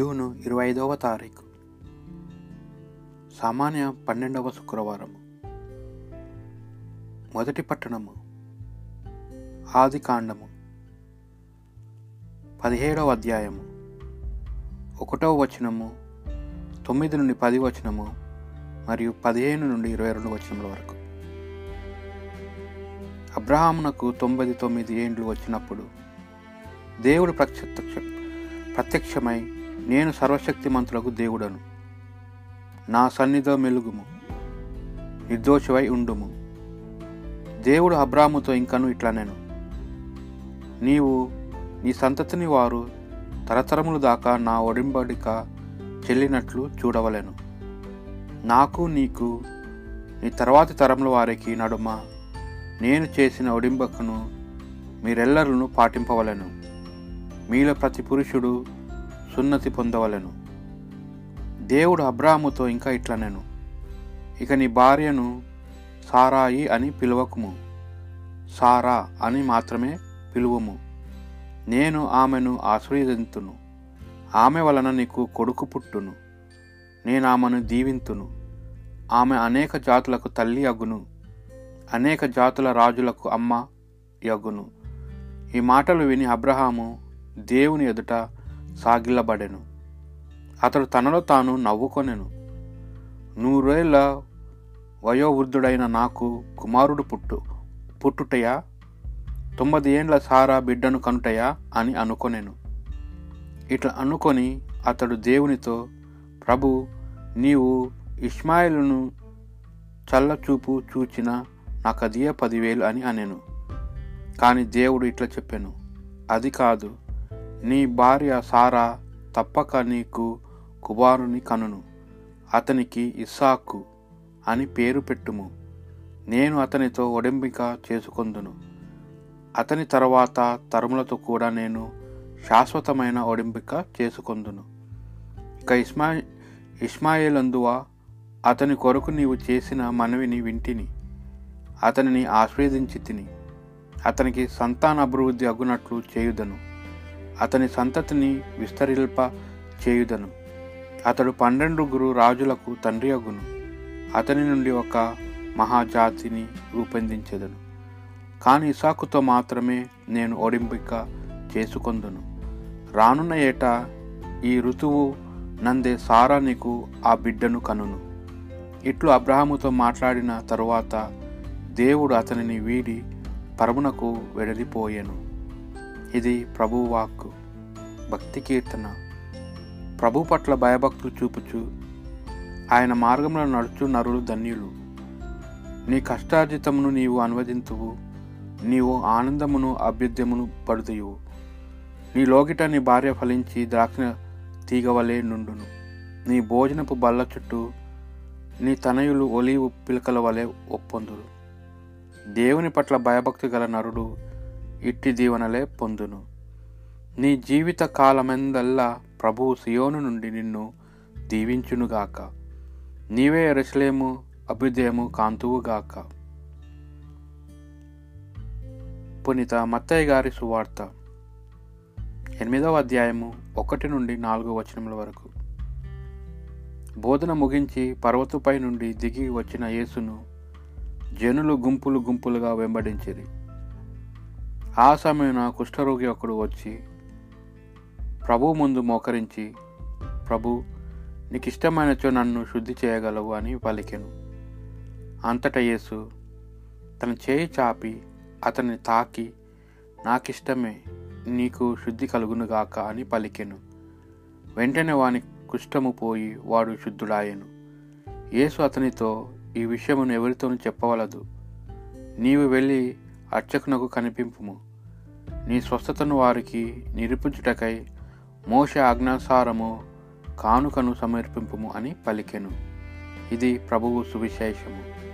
June ఇరవై ఐదవ తారీఖు. సామాన్య పన్నెండవ శుక్రవారం మొదటి పట్టణము. ఆది కాండము. పదిహేడవ అధ్యాయము. ఒకటవ వచనము తొమ్మిది నుండి పది వచనము మరియు పదిహేను నుండి ఇరవై రెండు వచనముల వరకు. అబ్రహామునకు తొంభై తొమ్మిది ఏండ్లు వచ్చినప్పుడు దేవుడు ప్రత్యక్ష ప్రత్యక్షమై నేను సర్వశక్తిమంతులకు దేవుడను. నా సన్నిధో మెలుగుము. నిర్దోషివై ఉండుము. దేవుడు అబ్రాముతో ఇంకను ఇట్లా నేను నీవు నీ సంతతిని వారు తరతరముల దాకా నా ఒడింబడిక చెల్లినట్లు చూడవలెను. నాకు నీకు నీ తర్వాతి తరముల వారికి నడుమ నేను చేసిన ఒడింబకను మీరెల్లరూ పాటింపవలెను. మీలో ప్రతి పురుషుడు సున్నతి పొందవలెను. దేవుడు అబ్రాహాముతో ఇంకా ఇట్లా నేను ఇక నీ భార్యను సారాయి అని పిలువకుము. సారా అని మాత్రమే పిలువము. నేను ఆమెను ఆశ్రయదింతును ఆమె వలన నీకు కొడుకు పుట్టును. నేను ఆమెను దీవింతును. ఆమె అనేక జాతులకు తల్లి అగును. అనేక జాతుల రాజులకు అమ్మ యగును. ఈ మాటలు విని అబ్రహాము దేవుని ఎదుట సాగిల్లబడెను. అతడు తనలో తాను నవ్వుకొనెను. నూరేళ్ళ వయోవృద్ధుడైన నాకు కుమారుడు పుట్టు పుట్టుటయా? తొమ్మిది ఏండ్ల సారా బిడ్డను కనుటయా? అని అనుకొనెను. ఇట్లా అనుకొని అతడు దేవునితో ప్రభు నీవు ఇస్మాయిల్ను చల్లచూపు చూచిన నాకు అదియే పదివేలు అని అనెను. కానీ దేవుడు ఇట్లా చెప్పాను. అది కాదు నీ భార్య సారా తప్పక నీకు కుమారుని కనును. అతనికి ఇస్సాకు అని పేరు పెట్టుము. నేను అతనితో ఒడంబిక చేసుకొందును. అతని తర్వాత తరములతో కూడా నేను శాశ్వతమైన ఒడింపిక చేసుకొందును. ఇక ఇస్మా ఇస్మాయిలందువా అతని కొరకు నీవు చేసిన మనవిని వింటిని. అతనిని ఆస్వాదించి తిని. అతనికి సంతాన అభివృద్ధి అగునట్లు చేయుదను. అతని సంతతిని విస్తరిల్ప చేయుదను అతడు పన్నెండుగురు రాజులకు తండ్రి అగును అతని నుండి ఒక మహాజాతిని రూపొందించెదను. కానీ ఇసాకుతో మాత్రమే నేను ఒడింపిక చేసుకొందును. రానున్న ఏట ఈ ఋతువు నందే సారా నీకు ఆ బిడ్డను కనును. ఇట్లు అబ్రహాముతో మాట్లాడిన తరువాత దేవుడు అతనిని వీడి పరమునకు వెడలిపోయాను. ఇది ప్రభు వాక్కు. భక్తి కీర్తన. ప్రభు పట్ల భయభక్తులు చూపుచు ఆయన మార్గంలో నడుచు నరులు ధన్యులు. నీ కష్టార్జితమును నీవు అనువదింతువు. నీవు ఆనందమును అభ్యుద్యమును పడుతువు నీ లోగిట నీ భార్య ఫలించి ద్రాక్ష తీగవలే నుండును. నీ భోజనపు బల్ల చుట్టూ నీ తనయులు ఒలీవు పిలకల వలె ఒప్పొందురు. దేవుని పట్ల భయభక్తి గల నరుడు ఇట్టి దీవెనలే పొందును. నీ జీవిత కాలమెందల్లా ప్రభువు సియోను నుండి నిన్ను దీవించునుగాక. నీవే ఎరసలేము అభ్యుదయము కాంతువుగాక. పునీత మత్తయ్య గారి సువార్త. ఎనిమిదవ అధ్యాయము ఒకటి నుండి నాలుగో వచనముల వరకు. బోధన ముగించి పర్వతుపై నుండి దిగి వచ్చిన యేసును జనులు గుంపులు గుంపులుగా వెంబడించిరి. ఆ సమయన కుష్ఠరోగి ఒకడు వచ్చి ప్రభు ముందు మోకరించి ప్రభు నీకు ఇష్టమైనచో నన్ను శుద్ధి చేయగలవు అని పలికెను. అంతట యేసు తన చేయి చాపి అతన్ని తాకి నాకిష్టమే నీకు శుద్ధి కలుగునుగాక అని పలికెను. వెంటనే వాని కుష్టము పోయి వాడు శుద్ధుడాయెను. యేసు అతనితో ఈ విషయమును ఎవరితోనూ చెప్పవలదు. నీవు వెళ్ళి అర్చకునకు కనిపింపుము. నీ స్వస్థతను వారికి నిరూపించుటకై మోష ఆజ్ఞాసారము కానుకను సమర్పింపుము అని పలికెను. ఇది ప్రభువు సువిశేషము.